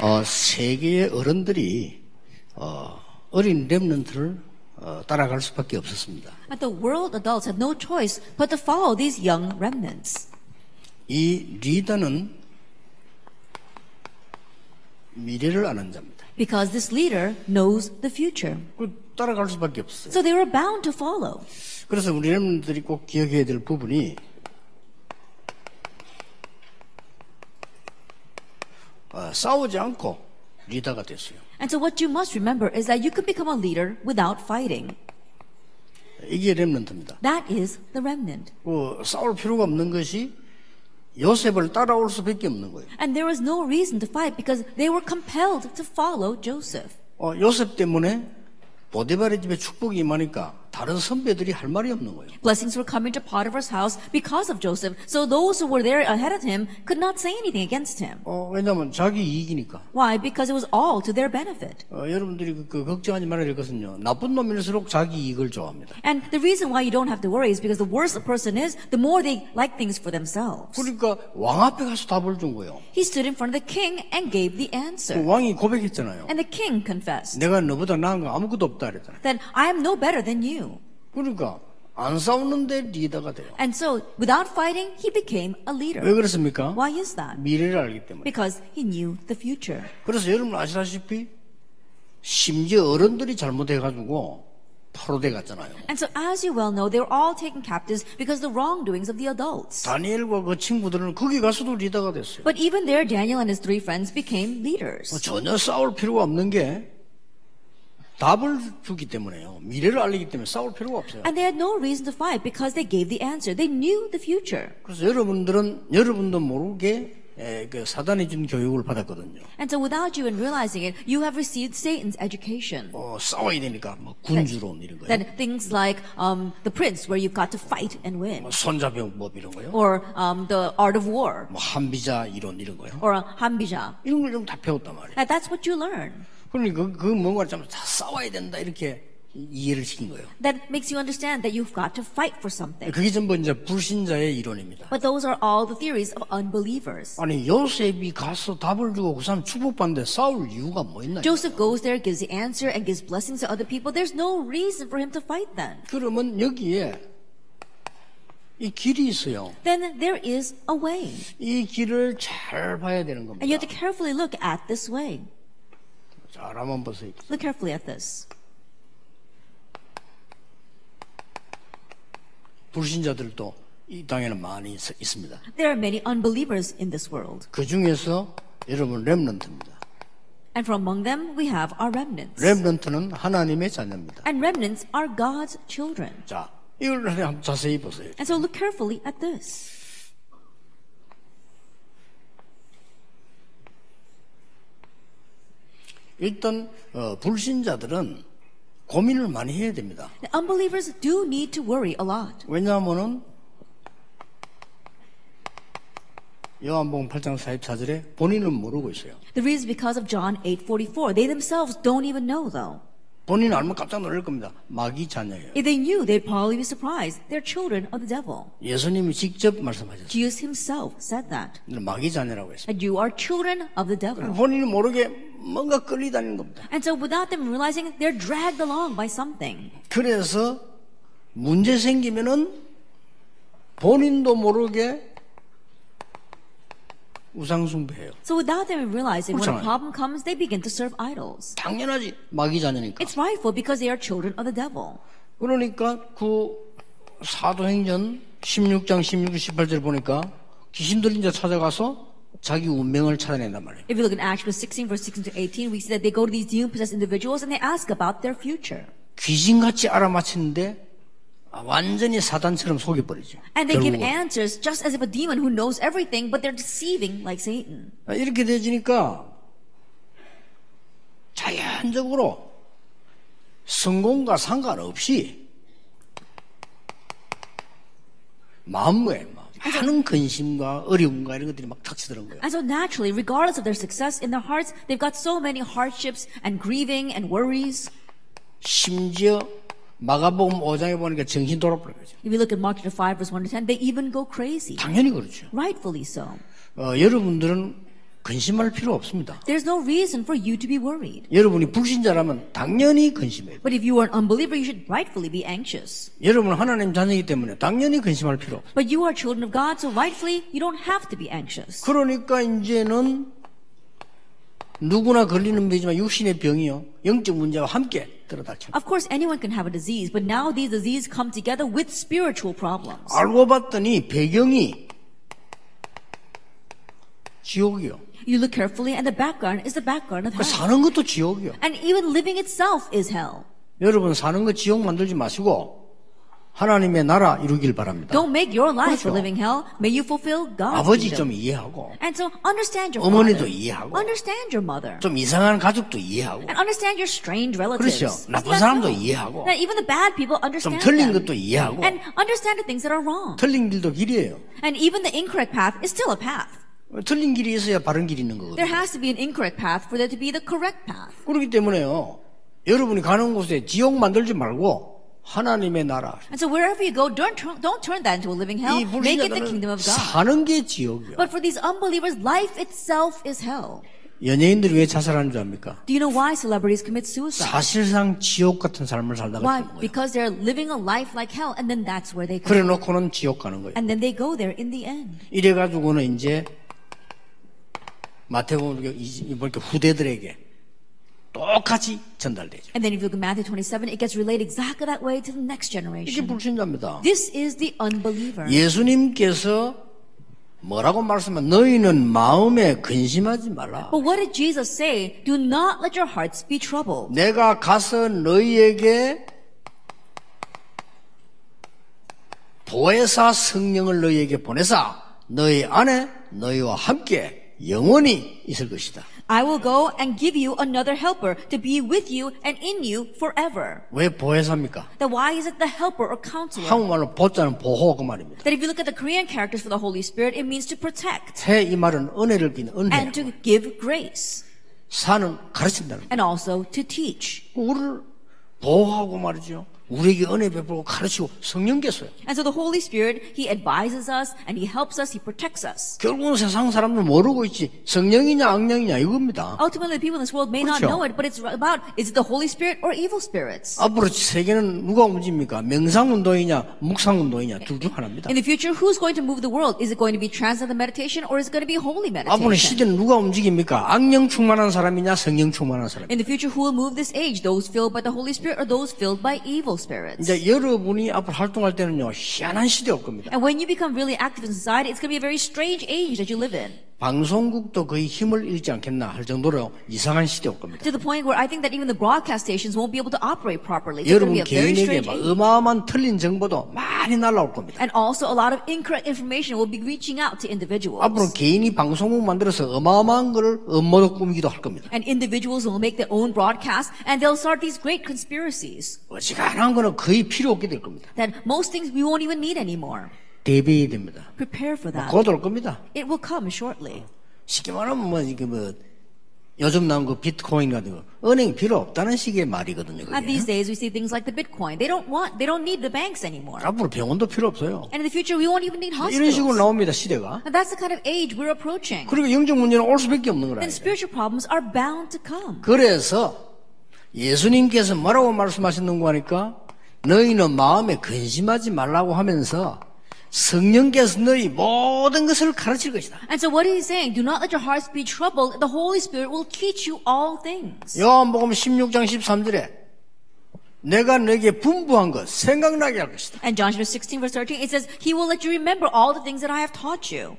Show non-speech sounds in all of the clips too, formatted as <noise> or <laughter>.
어, 세계의 어른들이 어, 어린 렘넌트를 어, 따라갈 수밖에 없었습니다. But the world adults had no choice but to follow these young remnants. 이 리더는 미래를 아는 자입니다. Because this leader knows the future. 그 따라갈 수밖에 없어요. So they were bound to follow. 그래서 우리 렘넌트들이 꼭 기억해야 될 부분이 어, 싸우지 않고 리더가 됐어요. And so what you must remember is that you can become a leader without fighting. 이게 렘넌트입니다. That is the remnant. 그 싸울 필요가 없는 것이 요셉을 따라올 수밖에 없는 거예요. And there was no reason to fight because they were compelled to follow Joseph. 어, 요셉 때문에 보디발의 집에 축복이 임하니까 다른 선배들이 할 말이 없는 거예요. Blessings were coming to Potiphar's house because of Joseph. So those who were there ahead of him could not say anything against him. 어, 왜냐하면 자기 이익이니까. Why? Because it was all to their benefit. 어, 여러분들이 그, 그 걱정하지 말아야 될 것은요. 나쁜 놈일수록 자기 이익을 좋아합니다. And the reason why you don't have to worry is because the worse a person is, the more they like things for themselves. 그러니까 왕 앞에 가서 답을 준 거예요. He stood in front of the king and gave the 그 answer. 왕이 고백했잖아요. And the king confessed 내가 너보다 나은 거 아무것도 없다 그랬잖아요. that I am no better than you. 그러니까 안 싸우는데 리더가 돼요. And so, without fighting, he became a 왜 leader. 그렇습니까? Why is that? 미래를 알기 때문에. Because he knew the future. 그래서 여러분 아시다시피 심지어 어른들이 잘못해가지고 포로돼 갔잖아요. And so, as you well know, they were all taken captives because of the wrongdoings of the adults. 다니엘과 그 친구들은 거기 가서도 리더가 됐어요. But even there, Daniel and his three friends became leaders. 전혀 싸울 필요가 없는 게 답을 주기 때문에요. 미래를 알리기 때문에 싸울 필요가 없어요. And they had no reason to fight because they gave the answer. They knew the future. 그래서 여러분들은 여러분도 모르게 에, 그 사단이 준 교육을 받았거든요. And so, without you even realizing it, you have received Satan's education. 어, 싸워야 되니까 뭐 군주론 이런 거예요. That things like um, the prince, where you've got to fight and win, 뭐 손자병법 이런 거요. or um, the art of war, 뭐 한비자 이론 이런 거요. or 한비자. 이런 걸 좀 다 배웠단 말이에요. That, that's what you learn. 그러니까 그, 그 뭔가를 좀다 싸워야 된다 이렇게 이해를 시킨 거예요. That makes you understand that you've got to fight for something. 그게 전부 이제 불신자의 이론입니다. But those are all the theories of unbelievers. 아니 요셉이 가서 답을 주고 그 사람 축복받는데 싸울 이유가 뭐 있나? Joseph goes there, gives the answer, and gives blessings to other people. There's no reason for him to fight then. 그러면 여기에 이 길이 있어요. Then there is a way. 이 길을 잘 봐야 되는 And you have 겁니다. to carefully look at this way. 잘 한번 보세요. Look carefully at this. 불신자들도 이 땅에는 많이 있- 있습니다. There are many unbelievers in this world. 그 중에서 여러분 렘넌트입니다. And from among them, we have our remnants. 렘넌트는 하나님의 자녀입니다. And remnants are God's children. 자, 이걸 한번 자세히 보세요. And so look carefully at this. 일단 어, 불신자들은 고민을 많이 해야 됩니다. The unbelievers do need to worry a lot. 왜냐하면은 요한복음 8장 44절에 본인은 모르고 있어요. The reason is because of John 8:44. They themselves don't even know though. 본인 알면 깜짝 놀랄 겁니다. 마귀 자녀예요. If they knew, they'd probably be surprised. They're children of the devil. 예수님이 직접 말씀하셨어요. Jesus himself said that. 마귀 자녀라고 했어요. And you are children of the devil. 본인이 모르게 뭔가 끌리다니는 겁니다. And so without them realizing they're dragged along by something. 그래서 문제 생기면은 본인도 모르게 우상숭배해요. So without them realizing, when a 그렇잖아요. problem comes, they begin to serve idols. 당연하지 마귀 자녀니까. It's rightful because they are children of the devil. 그러니까 그 사도행전 16장 16, 18절 보니까 귀신 들린 자 찾아가서 자기 운명을 찾아낸단 말이에요. If you look in Acts 16, verse 16 to 18, we see that they go to these demon-possessed individuals and they ask about their future. 귀신같이 알아맞히는데 아, 완전히 사단처럼 속여 버리죠. And they give answers just as if a demon who knows everything, but they're deceiving like Satan. 아, 이렇게 되지니까 자연적으로 성공과 상관없이 막 많은 근심과 어려움과 이런 것들이 막 닥치더라는 거예요. And so naturally, regardless of their success in their hearts, they've got so many hardships and grieving and worries. 심지어 마가복음 5장에 보니까 정신 돌아버린 거죠. If you look at Mark chapter 5, verse 1 to 10, they even go crazy. 당연히 그렇죠. Rightfully so. 어, 여러분들은 근심할 필요 없습니다. There's no reason for you to be worried. 여러분이 불신자라면 당연히 근심해요. But if you are an unbeliever, you should rightfully be anxious. 여러분은 하나님 자녀이기 때문에 당연히 근심할 필요 없어요. But you are children of God, so rightfully, you don't have to be anxious. 그러니까 이제는 누구나 걸리는 병이지만 육신의 병이요. 영적 문제와 함께 들어닥쳐. Of course, anyone can have a disease, but now these diseases come together with spiritual problems. 알고 봤더니 배경이 지옥이요. You look carefully, and the background is the background of 그 hell. 사는 것도 지옥이요. And even living itself is hell. 여러분 사는 거 지옥 만들지 마시고 하나님의 나라 이루길 바랍니다. Don't make your life for 그렇죠. living hell. May you fulfill God's 아버지 좀 kingdom. 이해하고 And so understand your 어머니도 father. 이해하고 Understand your mother. 좀 이상한 가족도 이해하고 And understand your strange relatives. 그렇죠. Isn't 나쁜 that 사람도 so? 이해하고 That even the bad people 좀 understand 틀린 them. 것도 이해하고 And understand the things that are wrong. 틀린 길도 길이에요. And even the incorrect path is still a path. 틀린 길이 있어야 바른 길이 있는 There 거거든요. has to be an incorrect path for there to be the correct path. 그렇기 때문에요. 여러분이 가는 곳에 지옥 만들지 말고 하나님의 나라. And so wherever you go, don't turn, don't turn that into a living hell. 이 Make it the kingdom of God. 사는 게 지옥이요. But for these unbelievers, life itself is hell. 연예인들이 왜 자살하는 줄 압니까? Do you know why celebrities commit suicide? 사실상 지옥 같은 삶을 살다가 Why? 거예요. Because they're living a life like hell, and then that's where they go. 그래 놓고는 지옥 가는 거예요. And then they go there in the end. 이래가지고는 이제 마태복음 이렇게 후대들에게 똑같이 전달되죠. And then if you look at Matthew 27, it gets relayed exactly that way to the next 이게 generation. 불신자입니다. This is the unbeliever. 예수님께서 뭐라고 말씀하면 너희는 마음에 근심하지 말라. But what did Jesus say? Do not let your hearts be troubled. 내가 가서 너희에게 보혜사 성령을 너희에게 보내사 너희 안에 너희와 함께 영원히 있을 것이다. I will go and give you another helper to be with you and in you forever. 왜 보혜사입니까? Then why is it the helper or counselor? 한국말로 보자는 보호 그 말입니다. That if you look at the Korean characters for the Holy Spirit, it means to protect 해이 말은 은혜를 긴 은혜. and to give grace 사는 가르친다는 거. and also to teach. 우리를 보호하고 말이죠. 우리에게 은혜 베풀고 가르치고 성령께서요. And so the Holy Spirit, He advises us and He helps us, He protects us. 결국은 세상 사람들 모르고 있지 성령이냐 악령이냐 이겁니다. Ultimately, the people in this world may not 그렇죠. know it, but it's about is it the Holy Spirit or evil spirits? 앞으로 세계는 누가 움직입니까? 명상 운동이냐 묵상 운동이냐 둘 중 하나입니다. In the future, who's going to move the world? Is it going to be transcendental meditation or is it going to be holy 앞으로 meditation? 시대는 누가 움직입니까? 악령 충만한 사람이냐 성령 충만한 사람. In the future, who will move this age? Those filled by the Holy Spirit or those filled by evil spirits? 이제 여러분이 앞으로 활동할 때는요 희한한 시대 올 겁니다. And when you become really active in society, it's going to be a very strange age that you live in. 방송국도 거의 힘을 잃지 않겠나 할 정도로 이상한 시대 올 겁니다. To the point where I think that even the broadcast stations won't be able to operate properly. 여러분 개인에게 막. 어마어마한 틀린 정보도 많이 날라올 겁니다. And also a lot of incorrect information will be reaching out to individuals. 앞으로 개인이 방송국 만들어서 어마어마한 거를 음모도 꾸미기도 할 겁니다. And individuals will make their own broadcasts and they'll start these great conspiracies 어지간한 거는 거의 필요 없게 될 겁니다. that most things we won't even need anymore. 대비해야 됩니다. Prepare for that. 곧 올 겁니다. It will come shortly. 쉽게 말하면 뭐 이게 뭐 요즘 나온 그 비트코인 같은 거 은행 필요 없다는 식의 말이거든요. And 그게. these days we see things like the Bitcoin. They don't want, they don't need the banks anymore. 앞으로 병원도 필요 없어요. And in the future we won't even need 이런 식으로 hospitals. 나옵니다 시대가. And that's the kind of age we're approaching. 그리고 영적 문제는 올 수밖에 없는 거라. Then spiritual problems are bound to come. 그래서 예수님께서 뭐라고 말씀하셨는고 하니까 너희는 마음에 근심하지 말라고 하면서 성령께서 너희 모든 것을 가르칠 것이다. And so what he's saying, do not let your hearts be troubled. The Holy Spirit will teach you all things. 요한복음 16장 13절에 내가 너에게 분부한 것 생각나게 할 것이다. And John chapter 16 verse 13, it says, He will let you remember all the things that I have taught you.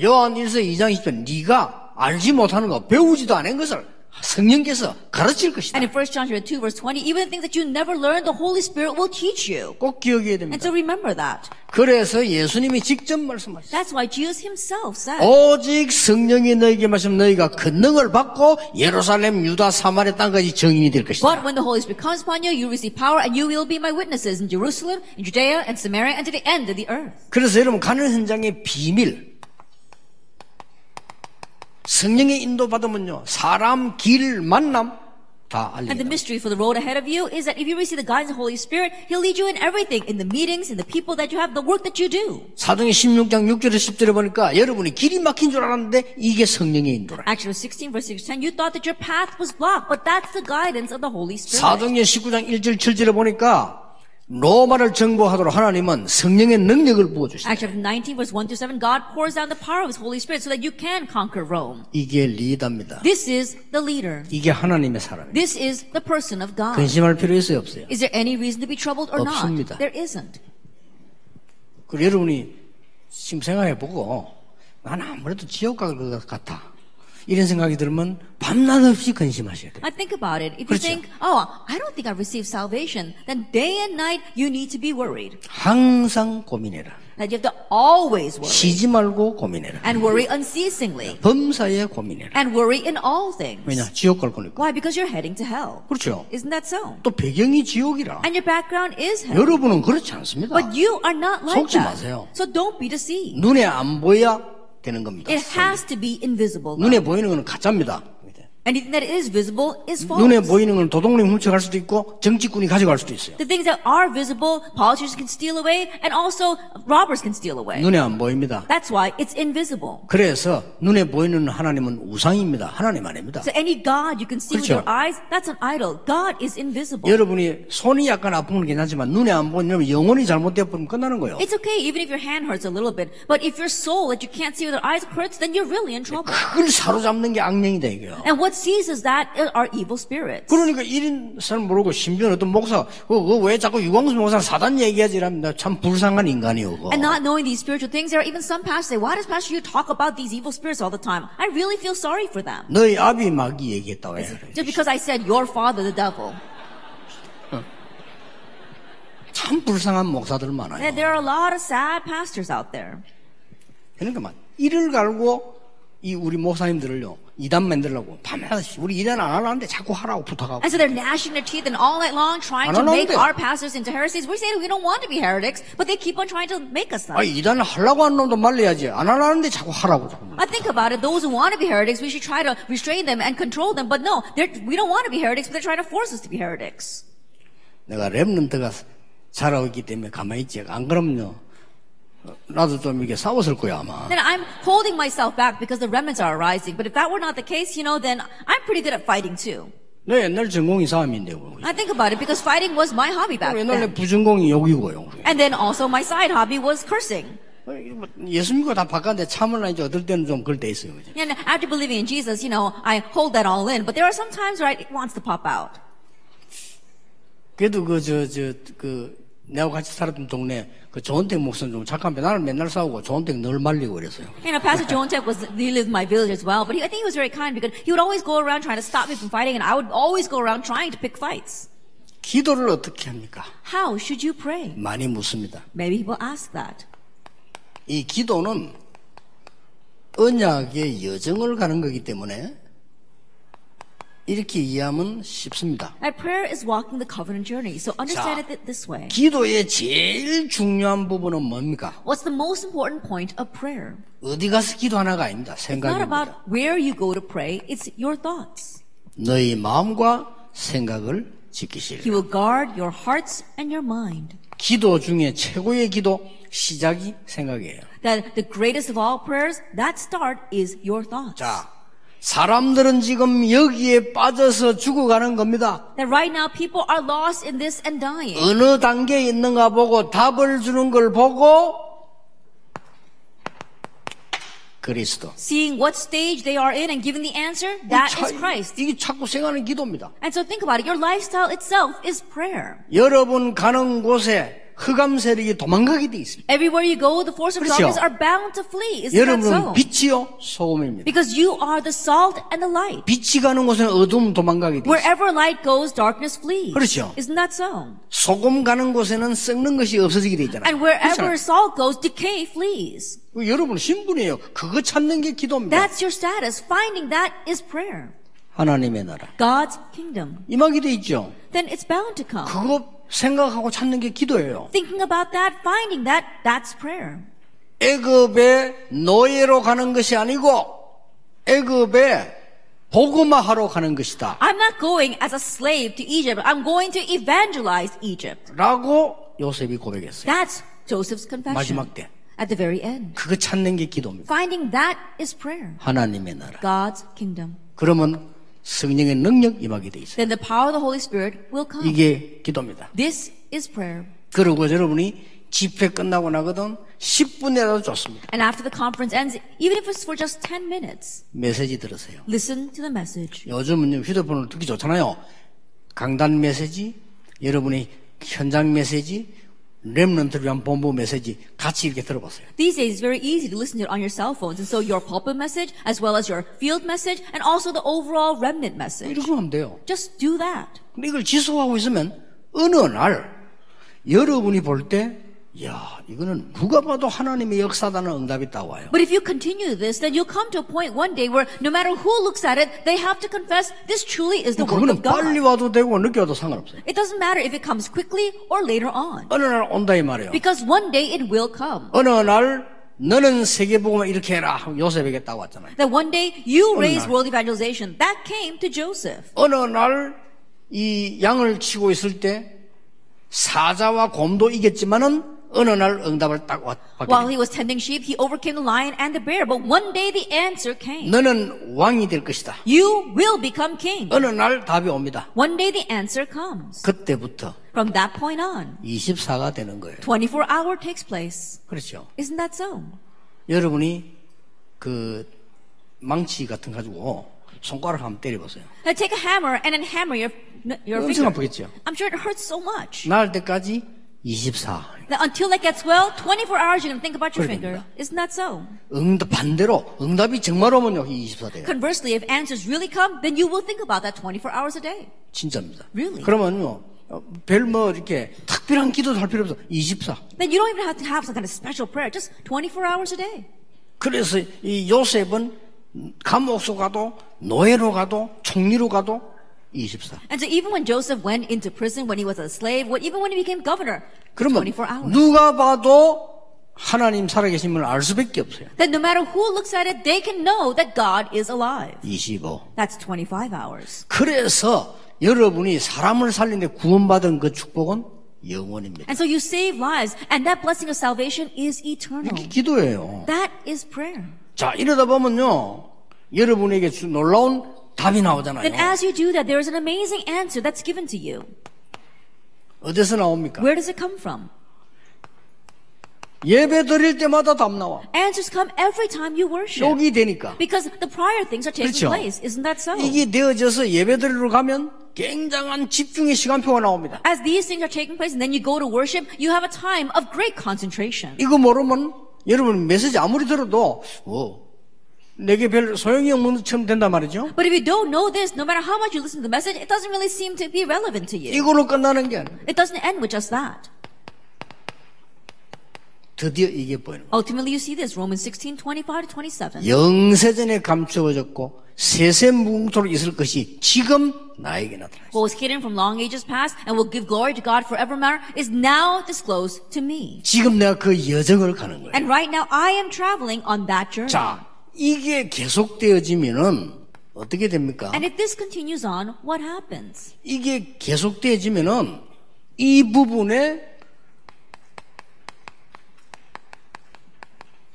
요한 1서 2장 20절 네가 알지 못하는 것 배우지도 않은 것을 성령께서 가르칠 것이다. And in 1 John chapter 2 verse 20, even the things that you never learned, the Holy Spirit will teach you. 꼭 기억해야 And 됩니다. so remember that. 그래서 예수님이 직접 말씀하셨어요. That's why Jesus himself said, 오직 성령이 너에게 말씀 너희가 권능을 받고 예루살렘 유다 사마리아 땅까지 증인이 될 것이다. But when the Holy Spirit comes upon you, you receive power and you will be my witnesses in Jerusalem, in Judea, and Samaria, and to the end of the earth. 그래서 여러분 가는 현장의 비밀 성령의 인도 받으면요 사람 길 만남 다 And the mystery for the road ahead of you is that if you receive the guidance of the Holy Spirit, He'll lead you in everything, in the meetings, in the people that you have, the work that you do. 사도행 16장 6절에 10절에 보니까 여러분이 길이 막힌 줄 알았는데 이게 성령의 인도라. Actually, 16 verse 6 10, you thought that your path was blocked, but that's the guidance of the Holy Spirit. 사도행 19장 1절 7절에 보니까 로마를 정복하도록 하나님은 성령의 능력을 부어주시다. Actually, 19 verse 1 to 7, God pours down the power of His Holy Spirit so that you can conquer Rome. 이게 리더입니다. This is the leader. 이게 하나님의 사람입니다. This is the person of God. 근심할 필요 있어요 없어요? Is there any reason to be troubled or 없습니다. not? There isn't. 그리고 여러분이 지금 생각해 보고 난 아무래도 지옥 갈것 같아. 이런 생각이 들면 밤낮 없이 근심하셔야 돼요. I think about it. If you 그렇죠. think, oh, I don't think I've received salvation, then day and night you need to be worried. 항상 고민해라. That you have to always worry. 쉬지 말고 고민해라. And worry unceasingly. 범사에 고민해라. And worry in all things. 왜냐? 지옥 갈 거니까. Why? Because you're heading to hell. 그렇죠. Isn't that so? 또 배경이 지옥이라. And your background is hell. 여러분은 그렇지 않습니다. But you are not like 속지 that. 마세요. So don't be deceived. 눈에 안 보여야 되는 겁니다. It has to be invisible. 눈에 보이는 건 가짜입니다. Anything that is visible is false. 눈에 보이는 건 도둑놈이 훔쳐갈 수도 있고 정치꾼이 가져갈 수도 있어요. The things that are visible, politicians can steal away, and also robbers can steal away. 눈에 안 보입니다. That's why it's invisible. 그래서 눈에 보이는 하나님은 우상입니다. 하나님 아닙니다. So any God you can see with 그렇죠. your eyes, that's an idol. God is invisible. 여러분이 손이 약간 아픈 건 괜찮지만 눈에 안 보이면 영혼이 잘못되어 버리면 끝나는 거예요. It's okay even if your hand hurts a little bit, but if your soul that you can't see with your eyes hurts, then you're really in trouble. 그걸 사로잡는 게 악령이다 이거요. And what seizes that are evil spirits. 그러니까 이런 사람 모르고 심지어 어떤 목사 그거 왜 자꾸 유광수 목사 사단 얘기하지 이랍니다. 참 불쌍한 인간이요. 그거. And not knowing these spiritual things, there are even some pastors say, why does pastor you talk about these evil spirits all the time? I really feel sorry for them. 너희 아비 마귀 얘기했다 왜? Just because I said your father, the devil. <laughs> 참 불쌍한 목사들 많아요. And there are a lot of sad pastors out there. 그러니까 막 이를 갈고 이 우리 목사님들을요 이단 만들려고 밤낮 우리 이단 안 하려는데 자꾸 하라고 부탁하고 And so they're gnashing their teeth and all night long trying to 안 make our pastors into heresies. We say we don't want to be heretics, but they keep on trying to make us 아 that. 이단을 하려고 하는 놈도 말려야지 안 하려는데 자꾸 하라고. I think about it. Those who want to be heretics, we should try to restrain them and control them. But no, they're, we don't want to be heretics, but they're trying to force us to be heretics. 내가 랩런트가 자라오기 때문에 가만히 있지 안 그러면요 나도 좀 이렇게 싸웠을 거야 아마 Then I'm holding myself back because the remnants are arising. But if that were not the case, you know, then I'm pretty good at fighting too. 내 옛날 전공이 싸움인데 뭐. I think about it because fighting was my hobby back 옛날에 then. 부전공이 욕이고요 And then also my side hobby was cursing. 예수 믿고 다 바꿨는데 참을라 이제 어떨 때는 좀 그럴 때 있어요 그죠? And after believing in Jesus, you know, I hold that all in. But there are some times where it wants to pop out. 그래도 그 저 저 그 내가 같이 살았던 동네 그 조은택 목사는 좀 착한데 나는 맨날 싸우고 조은택 늘 말리고 그랬어요 You know, Pastor Joan Tech was, he lived in my village as well, but he, I think he was very kind because he would always go around trying to stop me from fighting and I would always go around trying to pick fights. 기도를 어떻게 합니까? How should you pray? 많이 묻습니다 Maybe will ask that. 이 기도는 언약의 여정을 가는 거기 때문에 이렇게 이해하면 쉽습니다. And prayer is walking the covenant journey. So understand 자. it th- this way. 기도의 제일 중요한 부분은 뭡니까? What's the most important point of prayer? 어디 가서 기도하나가 아닙니다. It's not about 생각입니다. where you go to pray, it's your thoughts. 너희 마음과 생각을 He 지키시리. will guard your hearts and your mind. 기도 중에 최고의 기도 시작이 생각이에요. That the greatest of all prayers, that start is your thoughts. 자, 사람들은 지금 여기에 빠져서 죽어가는 겁니다. That right now people are lost in this and dying. 어느 단계에 있는가 보고 답을 주는 걸 보고 그리스도. Seeing what stage they are in and giving the answer, that 차- is Christ. 이게 자꾸 생각하는 기도입니다. And so think about it. Your lifestyle itself is prayer. 여러분 가는 곳에 흑암 세력이 도망가게 돼 있습니다. Everywhere you go, the force of 그렇죠. darkness are bound to flee. Isn't that 여러분은 so? 빛이요 소금입니다. Because you are the salt and the light. 빛이 가는 곳에는 어둠 도망가게 돼 있습니다. Wherever light goes, darkness flees. 그렇죠. Isn't that so? 소금 가는 곳에는 썩는 것이 없어지게 돼 있잖아요. And wherever 그렇잖아요. salt goes, decay flees. 그 여러분 신분이에요. 그거 찾는 게 기도입니다. That's your status. Finding that is prayer. 하나님의 나라. God's kingdom. 임하게 돼 있죠. Then it's bound to come. 그거 생각하고 찾는 게 기도예요. Thinking about that, finding that, that's prayer. 애굽의 노예로 가는 것이 아니고 애굽의 복음화하러 가는 것이다. I'm not going as a slave to Egypt. I'm going to evangelize Egypt. 라고 요셉이 고백했어요. That's Joseph's confession. 마지막 때. At the very end. 그거 찾는 게 기도입니다. Finding that is prayer. 하나님의 나라. God's kingdom. 그러면 성령의 능력 임하게 돼 있어요. Then the power of the Holy Spirit will come. 이게 기도입니다. This is prayer. 그리고 여러분이 집회 끝나고 나거든 10분이라도 좋습니다. And after the conference ends, even if it's for just 10 minutes, 메시지 들으세요. listen to the message. 요즘은 휴대폰을 듣기 좋잖아요. 강단 메시지, 여러분의 현장 메시지, 렘넌트를 위한 본부 메시지 같이 이렇게 들어보세요. These days, it's very easy to listen to it on your cell phones. And so your pulpit message, as well as your field message, and also the overall remnant message. 이렇게 하면 돼요. Just do that. 근데 이걸 지속하고 있으면 어느 날 여러분이 볼 때, 야, 이거는 누가 봐도 하나님의 역사다는 응답이 딱 와요. But if you continue this, then you'll come to a point one day where no matter who looks at it, they have to confess this truly is the work 그거는 of God. 빨리 와도 되고 늦게 와도 상관없어요. It doesn't matter if it comes quickly or later on. 어느 날 온다 이 말이에요. Because one day it will come. 어느 날 너는 세계복음을 이렇게 해라 요셉에게 딱 왔잖아요. That one day you 어느 raise 날. world evangelization. That came to Joseph. 어느 날 이 양을 치고 있을 때 사자와 곰도 이겼지만은 어느 날 응답을 딱 왔- 받게 While he was tending sheep, he overcame the lion and the bear. But one day the answer came. 너는 왕이 될 것이다. You will become king. 어느 날 답이 옵니다. One day the answer comes. 그때부터 From that point on, 24가 되는 거예요. 24 hour takes place. 그렇죠. Isn't that so? 여러분이 그 망치 같은 거 가지고 손가락 한번 때려보세요. Now take a hammer and then hammer your, your 엄청 finger. 아프겠죠. I'm sure it hurts so much. 나을 때까지 24. That until it gets well, 24 hours you're going to think about your finger. Isn't that so? 응답 반대로 응답이 정말 오면요 24 돼요. Conversely, if answers really come, then you will think about that 24 hours a day. 진짜입니다. Really? 그러면요 별뭐 이렇게 특별한 기도도 할 필요 없어. 24. Then you don't even have to have some kind of special prayer. Just 24 hours a day. 그래서 이 요셉은 감옥소 가도 노예로 가도 총리로 가도 24. And so even when Joseph went into prison, when he was a slave, what, even when he became governor, 그러면 24 hours. 누가 봐도 하나님 살아계심을 알 수밖에 없어요. Then no matter who looks at it, they can know that God is alive. 25. That's 25 hours. 그래서 여러분이 사람을 살리는데 구원받은 그 축복은 영원입니다. And so you save lives, and that blessing of salvation is eternal. 이게 기도예요. That is prayer. 자, 이러다 보면요. 여러분에게 주- 놀라운 답이 나오잖아요. Then as you do that, there is an amazing answer that's given to you. 어디서 나옵니까? Where does it come from? 예배 드릴 때마다 답 나와. Answers come every time you worship. 여기 되니까. Because the prior things are taking 그렇죠. place. Isn't that so? 이게 되어져서 예배 드리러 가면 굉장한 집중의 시간표가 나옵니다. As these things are taking place and then you go to worship, you have a time of great concentration. 이거 모르면 여러분 메시지 아무리 들어도 어, 내게 별 소용이 없는 처럼 된단 말이죠. But if you don't know this, no matter how much you listen to the message, it doesn't really seem to be relevant to you. 이걸로 끝나는 게 아니에요. It doesn't end with just that. 드디어 이게 보이는 거예요. Ultimately, you see this, Romans 16, 25 to 27. 영세전에 감추어졌고 세세무궁토로 있을 것이 지금 나에게 나타났어요. What was hidden from long ages past and will give glory to God forevermore is now disclosed to me. 지금 내가 그 여정을 가는 거예요. And right now, I am traveling on that journey. 자, 이게 계속되어지면은 어떻게 됩니까? And if this continues on, what happens? 이게 계속되어지면은 이 부분에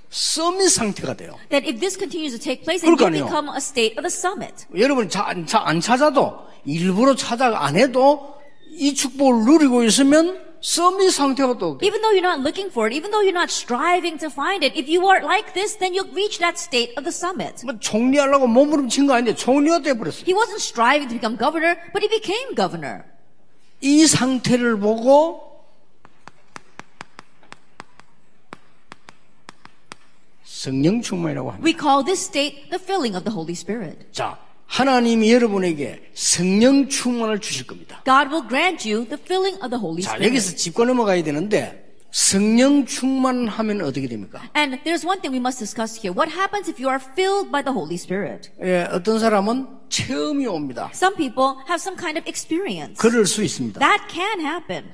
서밋 상태가 돼요. That if this continues to take place, you 그러니까요. become a state of the summit. 여러분 안 찾아도 일부러 찾아 안 해도 이 축복을 누리고 있으면 서밋 상태가 또 돼. Even though you're not looking for it, even though you're not striving to find it, if you are like this, then you'll reach that state of the summit. 뭐 총리하려고 몸부림친 거 아닌데 총리가 돼버렸어요. He wasn't striving to become governor, but he became governor. 이 상태를 보고 성령 충만이라고 합니다. We call this state the filling of the Holy Spirit. 자, 하나님이 여러분에게 성령 충만을 주실 겁니다. God will grant you the filling of the Holy 자, Spirit. 여기서 짚고 넘어가야 되는데 성령 충만하면 어떻게 됩니까? And there's one thing we must discuss here. What happens if you are filled by the Holy Spirit? 예, 어떤 사람은 체험이 옵니다. Some people have some kind of experience. 그럴 수 있습니다. That can happen.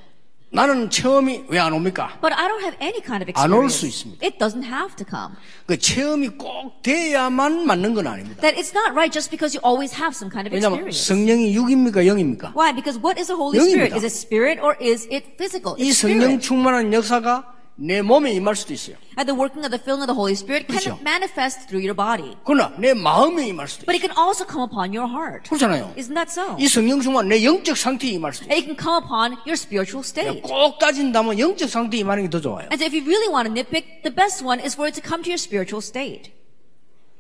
나는 체험이 왜 안 옵니까? But I don't have any kind of 안올 experience. 수 있습니다. It doesn't have to come. 그 체험이 꼭 돼야만 맞는 건 아닙니다. That it's not right just because you always have some kind of 왜냐하면 experience. 성령이 육입니까 영입니까? Why? Because what is the Holy 영입니다. Spirit? Is it spirit or is it physical? 이 It's 성령 spirit. 충만한 역사가 내 몸에 임할 수도 있어요. And the working of the filling of the Holy Spirit can 그렇죠. manifest through your body. 그러나 내 마음에 임할 수도 But 있어요. it can also come upon your heart. 그렇잖아요. Isn't that so? 이 성령 충만 내 영적 상태에 임할 수도 it can come upon your spiritual state. 꼭 따진다면 영적 상태에 임하는 게 더 좋아요. And so if you really want to nitpick, the best one is for it to come to your spiritual state.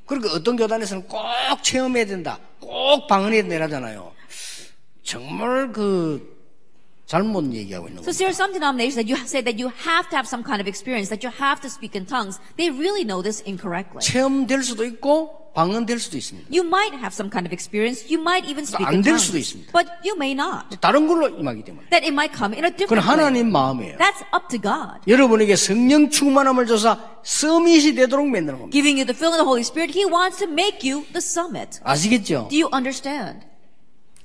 그러니까 어떤 교단에서는 꼭 체험해야 된다. 꼭 방언해야 된다잖아요. 정말 그 잘못 얘기하고 있는 So 거예요. there are some denominations that you say that you have to have some kind of experience, that you have to speak in tongues. They really know this incorrectly. 체험될 수도 있고 방언될 수도 있습니다. You might have some kind of experience. You might even speak 안 in 될 tongues. 수도 있습니다. But you may not. 다른 걸로 임하기 때문에. That it might come in a 그건 different way. 하나님 마음이에요. That's up to God. 여러분에게 성령 충만함을 줘서 서밋이 되도록 만드는 겁니다. Giving you the filling of the Holy Spirit, He wants to make you the summit. 아시겠죠? Do you understand?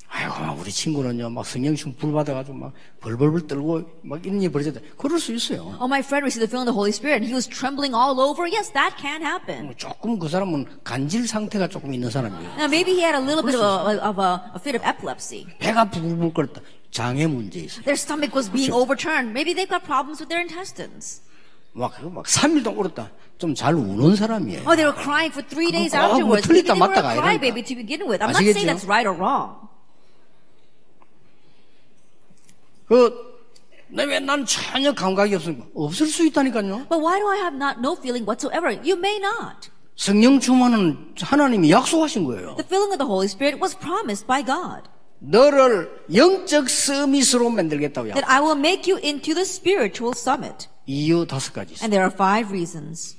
아이고, 막 우리 친구는요, 막 성령충 불 받아가지고 막 벌벌벌 떨고 막 이런 일이 벌어졌다. 그럴 수 있어요. Oh, my friend received the filling of the Holy Spirit and he was trembling all over. Yes, that can happen. 조금 그 사람은 간질 상태가 조금 있는 사람이에요. Now, maybe he had a little bit of a, of a, a fit of epilepsy. 배가 부글부글 끓었다. 장애 문제 있어요. Their stomach was being overturned. Maybe they've got problems with their intestines. 막, 막 3일 동안 울었다. 좀 잘 우는 사람이에요. Oh, they were crying for three days 뭐 afterwards. They were 맞다가 begin with. I'm not saying 아시겠죠? that's right or wrong. 그, 왜난 전혀 감각이 없습니까? 없을 수 있다니까요. But why do I have not no feeling whatsoever? You may not. 성령 충만은 하나님이 약속하신 거예요. The filling of the Holy Spirit was promised by God. 너를 영적 서밋으로 만들겠다고요. That I will make you into the spiritual summit. 이유 다섯 가지 있어요. And there are five reasons.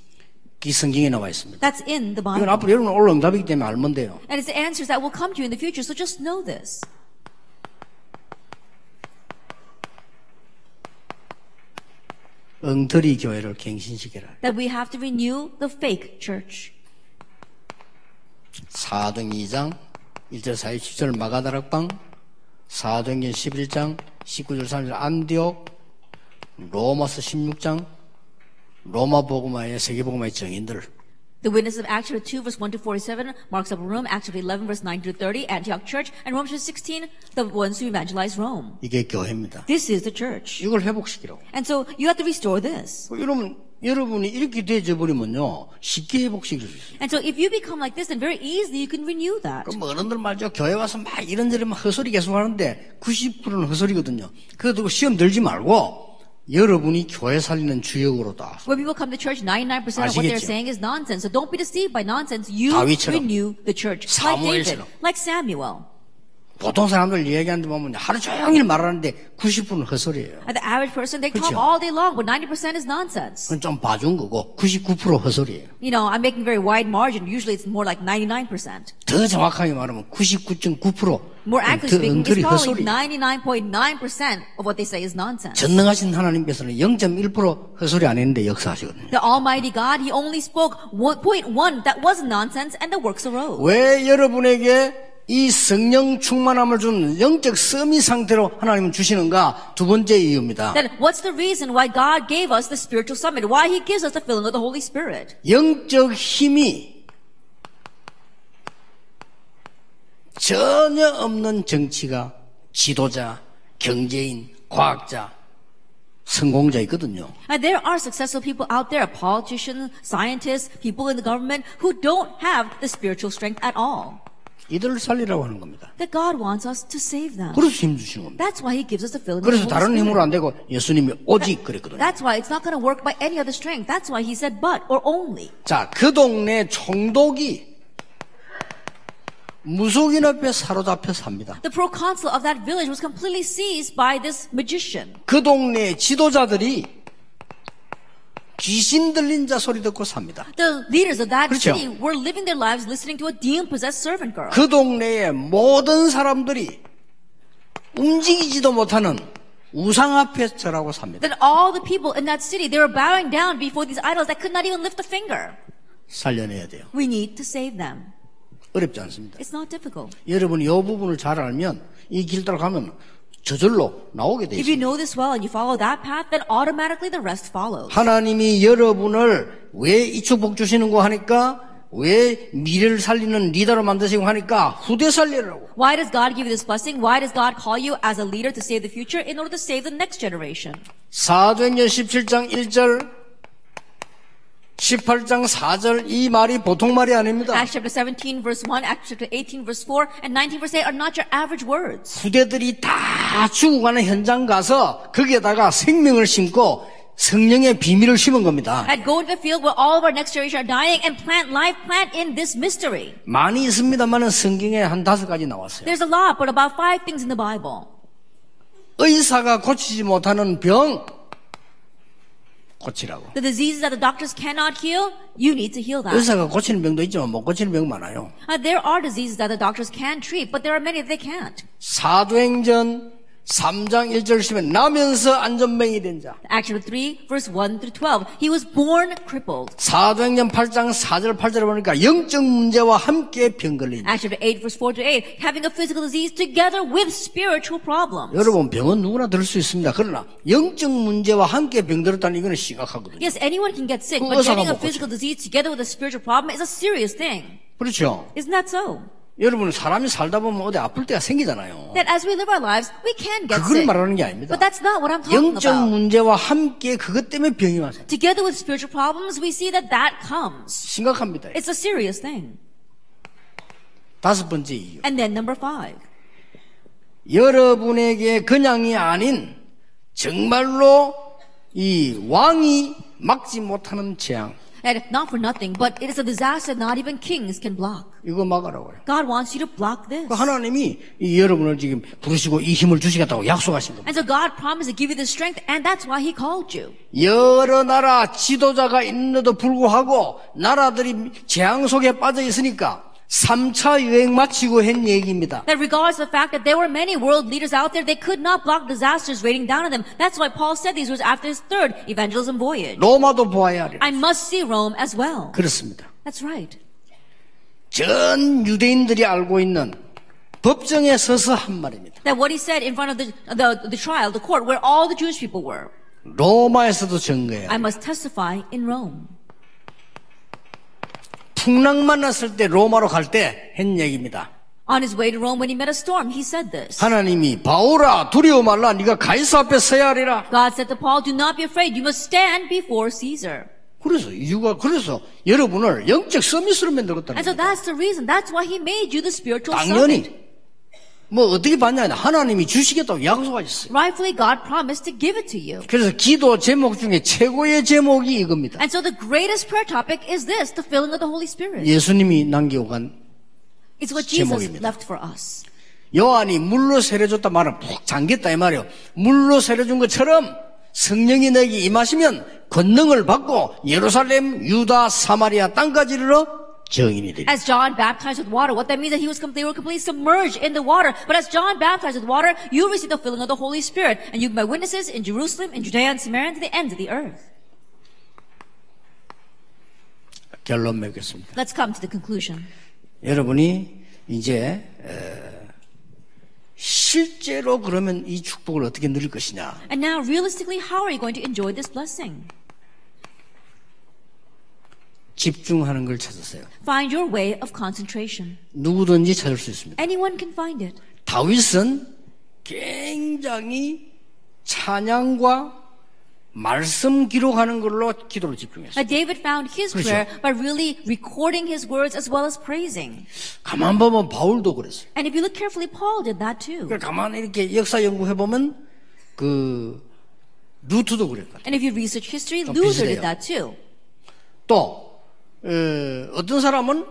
이 성경에 나와 있습니다. That's in the 이건 Bible. 앞으로 여러분 올 응답이기 때문에 알면 돼요. And it's the answers that will come to you in the future. So just know this. 엉터리 교회를 갱신시켜라. That we have to renew the fake church. 사도행 2장 1절 4절 10절 마가다락방 사도행전 11장 19절 3절 안디옥 로마서 16장 로마 복음화의 세계 복음화의 정인들 The witness of Acts chapter 2 verse 1 to 47, Mark's upper room, Acts chapter 11 verse 9 to 30, Antioch church, and Romans chapter 16, the ones who evangelize Rome. 이게 교회입니다. This is the church. 이걸 회복시키라고. And so you have to restore this. 여러분 여러분이 이렇게 되져 버리면요 쉽게 회복시킬 수 있어요. And so if you become like this, then very easily you can renew that. 그럼 어른들 말죠 교회 와서 막 이런저런 막 헛소리 계속 하는데 90%는 헛소리거든요. 그거 두고 시험 들지 말고 여러분이 교회 살리는 주역으로다. When people come to church, 99% of what they're 아시겠죠? saying is nonsense. So don't be deceived by nonsense. You 다윗처럼. renew the church. Like David, 사무엘처럼. like Samuel. 보통 사람들 이야기하는데 보면 하루 종일 말하는데 90%는 헛소리예요. The average person, they talk all day long, but 90% is nonsense. 그건 좀 봐준 거고 99% 헛소리예요. You know, I'm making very wide margin. Usually it's more like 99%. 더 정확하게 말하면 99.9% More accurately speaking, it's probably 헛소리. 99.9% of what they say is nonsense. 전능하신 하나님께서는 0.1% 헛소리 안 했는데 역사하시거든요. The Almighty God, He only spoke 1.1 that wasn't nonsense and the works arose. 왜 여러분에게 이 성령 충만함을 준 영적 서미 상태로 하나님은 주시는가? 두 번째 이유입니다. Then what's the reason why God gave us the spiritual summit? Why He gives us the filling of the Holy Spirit? 영적 힘이 전혀 없는 정치가 지도자, 경제인, 과학자, 성공자 있거든요. And there are successful people out there, politicians, scientists, people in the government who don't have the spiritual strength at all. 이들을 살리라고 하는 겁니다. That God wants us to save them. 그래서 힘 주시는 겁니다. That's why He gives us the filling 그래서 다른 힘으로. 안 되고 예수님이 오직 그랬거든요. That's why it's not going to work by any other strength. That's why He said but or only. 자, 그 동네 총독이 무속인 앞에 사로잡혀 삽니다. The proconsul of that village was completely seized by this magician. 그 동네 지도자들이 귀신 들린 자 소리 듣고 삽니다. The leaders of that 그렇죠. city were living their lives listening to a demon-possessed servant girl. 그 동네의 모든 사람들이 움직이지도 못하는 우상 앞에 절하고 삽니다. That all the people in that city, they were bowing down before these idols that could not even lift a finger. 살려내야 돼요. We need to save them. 어렵지 않습니다. It's not difficult. 여러분이 이 부분을 잘 알면 이 길 따라 가면 저절로 나오게 돼 If you know this well and you follow that path, then automatically the rest follows. 하나님이 여러분을 왜 이 축 복 주시는 거 하니까 왜 미래를 살리는 리더로 만드시고 하니까 후대 살리라고. Why does God give you this blessing? Why does God call you as a leader to save the future? In order to save the next generation. 사도행전 17장 1절 18장 4절 이 말이 보통 말이 아닙니다. Acts chapter 17 verse 1, Acts chapter 18 verse 4, and 19 verse 8 are not your average words. 후대들이 다 죽어가는 현장 가서 거기에다가 생명을 심고 성령의 비밀을 심은 겁니다. And go into the field where all of our next generation are dying and plant life, plant in this mystery. 많이 있습니다만은 성경에 한 다섯 가지 나왔어요. There's a lot, but about five things in the Bible. 의사가 고치지 못하는 병 고치라고. The diseases that the doctors cannot heal, you need to heal that. 의사가 고치는 병도 있지만 못 고치는 병 많아요. Uh, there are diseases that the doctors can treat, but there are many that they can't. 사도행전 3장 1절 시면 나면서 안전병이 된 자. Acts chapter 3 verse 1 through 12. He was born crippled. 사도행전 8장 4절 8절에 보니까 영적 문제와 함께 병 걸린 자. Acts chapter 8 verse 4 to 8. Having a physical disease together with spiritual problems. 여러분 병은 누구나 들 수 있습니다. 그러나 영적 문제와 함께 병 들었다는 이거는 심각하거든요. Yes, anyone can get sick, 그 but getting a 못 physical disease together with a spiritual problem is a serious thing. 그렇죠. Isn't that so? 여러분 사람이 살다 보면 어디 아플 때가 생기잖아요. That as we live our lives, we can get 그걸 sick. 말하는 게 아닙니다. But that's not what I'm talking 영적 about. 문제와 함께 그것 때문에 병이 와서 Together with spiritual problems, we see that that comes. 심각합니다. It's a serious thing. 다섯 번째 이유. And then number five. 여러분에게 그냥이 아닌 정말로 이 왕이 막지 못하는 재앙. That not for nothing, but it is a disaster not even kings can block. 이거 막으라고요. God wants you to block this. 그 하나님이 이 여러분을 지금 부르시고 이 힘을 주시겠다고 약속하신 겁니다. And so God promised to give you the strength, and that's why He called you. 여러 나라 지도자가 있는데도 불구하고 나라들이 재앙 속에 빠져 있으니까 3차 유행 마치고 한 얘기입니다. That regardless of the fact that there were many world leaders out there, they could not block disasters raining down on them. That's why Paul said these words after his third evangelism voyage. 로마도 보아야 하리라. I must see Rome as well. 그렇습니다. That's right. 전 유대인들이 알고 있는 법정에 서서 한 말입니다. That what he said in front of the, the, the trial, the court, where all the Jewish people were. 로마에서도 증거해요. I must testify in Rome. 풍랑 만났을 때 로마로 갈 때 한 얘기입니다. On his way to Rome, when he met a storm, he said this. 하나님이 바오라 두려워 말라 네가 가이사 앞에 서야 하리라. God said to Paul, do not be afraid. You must stand before Caesar. 그래서 이유가 그래서 여러분을 영적 서밋으로 만들었다는 And so 거예요. that's the reason. That's why he made you the spiritual 당연히 summit. 뭐 어떻게 봤냐 하나님이 주시겠다고 약속하셨어요. Rightfully, God promised to give it to you. 그래서 기도 제목 중에 최고의 제목이 이겁니다. And so the greatest prayer topic is this, the filling of the Holy Spirit. 예수님이 남기고 간 It's what Jesus 제목입니다. left for us. 요한이 물로 세례줬다 말은 푹 잠겼다 이 말이요. 물로 세례준 것처럼 성령이 내게 임하시면 권능을 받고 예루살렘, 유다, 사마리아 땅까지 이르러 정인이 되리. As John baptized with water, what that means that he was com- they were completely submerged in the water. But as John baptized with water, you receive the filling of the Holy Spirit, and you be my witnesses in Jerusalem, in Judea, and Samaria, and to the ends of the earth. 결론 맺겠습니다. Let's come to the conclusion. 여러분이 이제 에, 실제로 그러면 이 축복을 어떻게 누릴 것이냐? And now, realistically, how are you going to enjoy this blessing? 집중하는 걸 찾으세요. Find your way of concentration. 누구든지 찾을 수 있습니다. Anyone can find it. 다윗은 굉장히 찬양과 말씀 기록하는 걸로 기도를 집중했어요. Uh, David found his 그렇죠. prayer by really recording his words as well as praising. 가만 보면 바울도 그랬어요. And if you look carefully, Paul did that too. 그러니까 가만히 이렇게 역사 연구해 보면 그 루트도 그랬거든요. And if you research history, 좀 Luther 비슷해요. did that too. 또 어, 어떤 사람은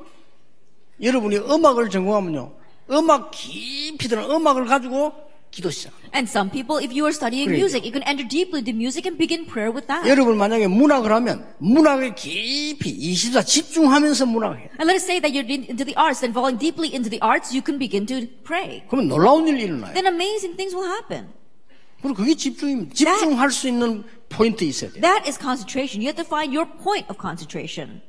여러분이 음악을 전공하면요, 음악 깊이 들은 음악을 가지고 기도 시작. And some people, if you are studying 그래요. music, you can enter deeply into music and begin prayer with that. 여러분 만약에 문학을 하면 문학을 깊이 24 집중하면서 문학을 해요. And let us say that you're in- into the arts, then falling deeply into the arts, you can begin to pray. 그러면 놀라운 일이 일어나요. Then amazing things will happen. 그리고 그게 집중입니다. 집중할 수 있는 포인트 있어야 돼요. That is concentration. You have to find your point of concentration.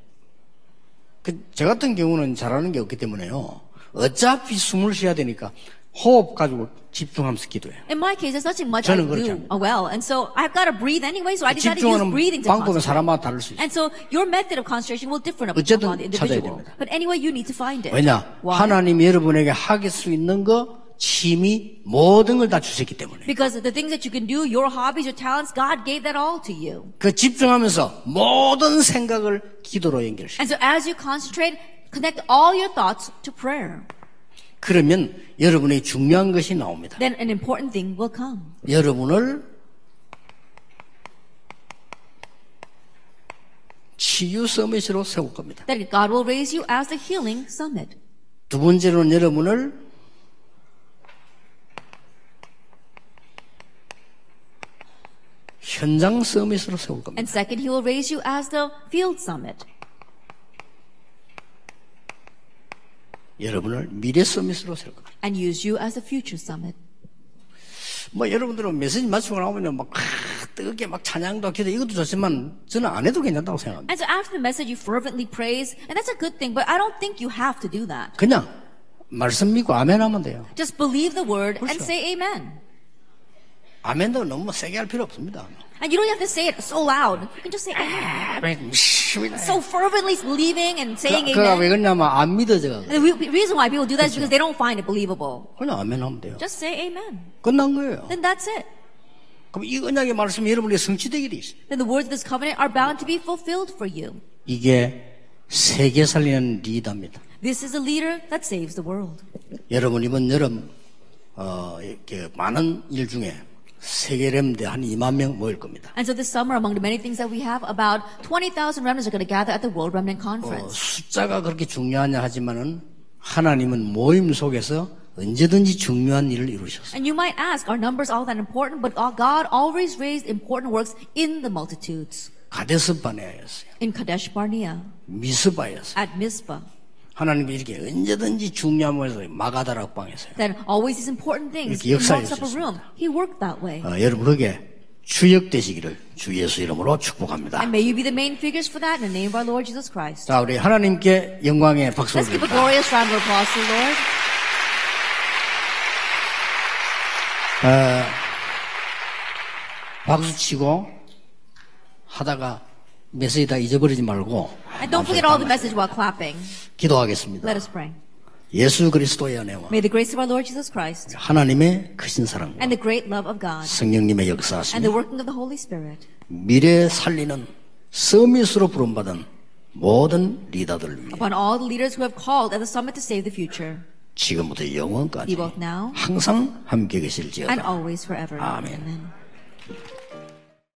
그, 저 같은 경우는 잘하는 게 없기 때문에요. 어차피 숨을 쉬어야 되니까 호흡 가지고 집중하면서 기도해요. In my case, there's nothing much I do uh, well, and so I've got to breathe anyway. So I decided to use breathing to 방법은. 사람마다 다를 수 있어요. And so your method of concentration will differ upon the 찾아야 individual. 됩니다. But anyway, you need to find it. 왜냐? Why? 하나님이 여러분에게 하길 수 있는 거, 취미, 모든 걸 다 주셨기 때문에. Because the things that you can do, your hobbies, your talents, God gave that all to you. 그 집중하면서 모든 생각을 기도로 연결시켜. And so as you concentrate, connect all your thoughts to prayer. 그러면 여러분의 중요한 것이 나옵니다. Then an important thing will come. 여러분을 치유 서밋으로 세울 겁니다. That God will raise you as the healing summit. 두 번째로는 여러분을 현장 서밋으로 세울 겁니다. And second, He will raise you as the field summit. 여러분을 미래 서밋으로 세울 겁니다. And use you as the future summit. 뭐 여러분들은 메시지 마치고 나오면 막 아, 뜨겁게 막 찬양도 기도 이것도 좋지만 저는 안 해도 괜찮다고 생각합니다. And so after the message, you fervently praise, and that's a good thing, but I don't think you have to do that. 그냥 말씀 믿고 아멘 하면 돼요. Just believe the word and 그렇죠. say amen. 아멘도 너무 세게 할 필요 없습니다. And you don't have to say it so loud. You can just say amen. 아멘, 믿습니다. So fervently believing and saying 그, 그가 왜 amen. 그러냐면 안 믿어져. And the re- reason why people do that is because they don't find it believable. 그냥 아멘 하면 돼요. Just say amen. 끝난 거예요. Then that's it. 그럼 이 언약의 말씀이 여러분에게 성취되게 돼 있어요. Then the words of this covenant are bound to be fulfilled for you. 이게 세계 살리는 리더입니다. This is a leader that saves the world. 여러분 이번 여름 어, 이렇게 많은 일 중에 세계 렘대 한 2만 명 모일 겁니다. And so this summer, among the many things that we have, about 20,000 remnants are going to gather at the World Remnant 어, Conference. 숫자가 그렇게 중요하냐 하지만은 하나님은 모임 속에서 언제든지 중요한 일을 이루셨어요. And you might ask, are numbers all that important? But uh, God always raised important works in the multitudes. 가데스 바네아였어요. In Kadesh Barnea, 미스바였어요. at Mizpah. 하나님이 이렇게 언제든지 중요한 곳에서 마가다락 방에서요. Then always these important things 이렇게 room. He worked that way. 어, 여러분에게 주역되시기를 주 예수 이름으로 축복합니다. And may you be the main figures for that in the name of our Lord Jesus Christ. 자, 우리 하나님께 영광의 박수를 Let's give a 드립니다. glorious round of applause to the Lord. 박수 치고 하다가 메시지 다 잊어버리지 말고 And don't forget all the message while clapping. 기도하겠습니다. Let us pray. 예수 그리스도의 은혜와 May the grace of our Lord Jesus Christ 하나님의 크신 사랑과 and the great love of God 성령님의 and the 역사하심이 working of the Holy Spirit 미래 살리는 서밋으로 부름받은 모든 리더들 위해 upon all the leaders who have called at the summit to save the future, 지금부터 영원까지 be both now 항상 함께 and 계실지어다. always forever. Amen. Amen.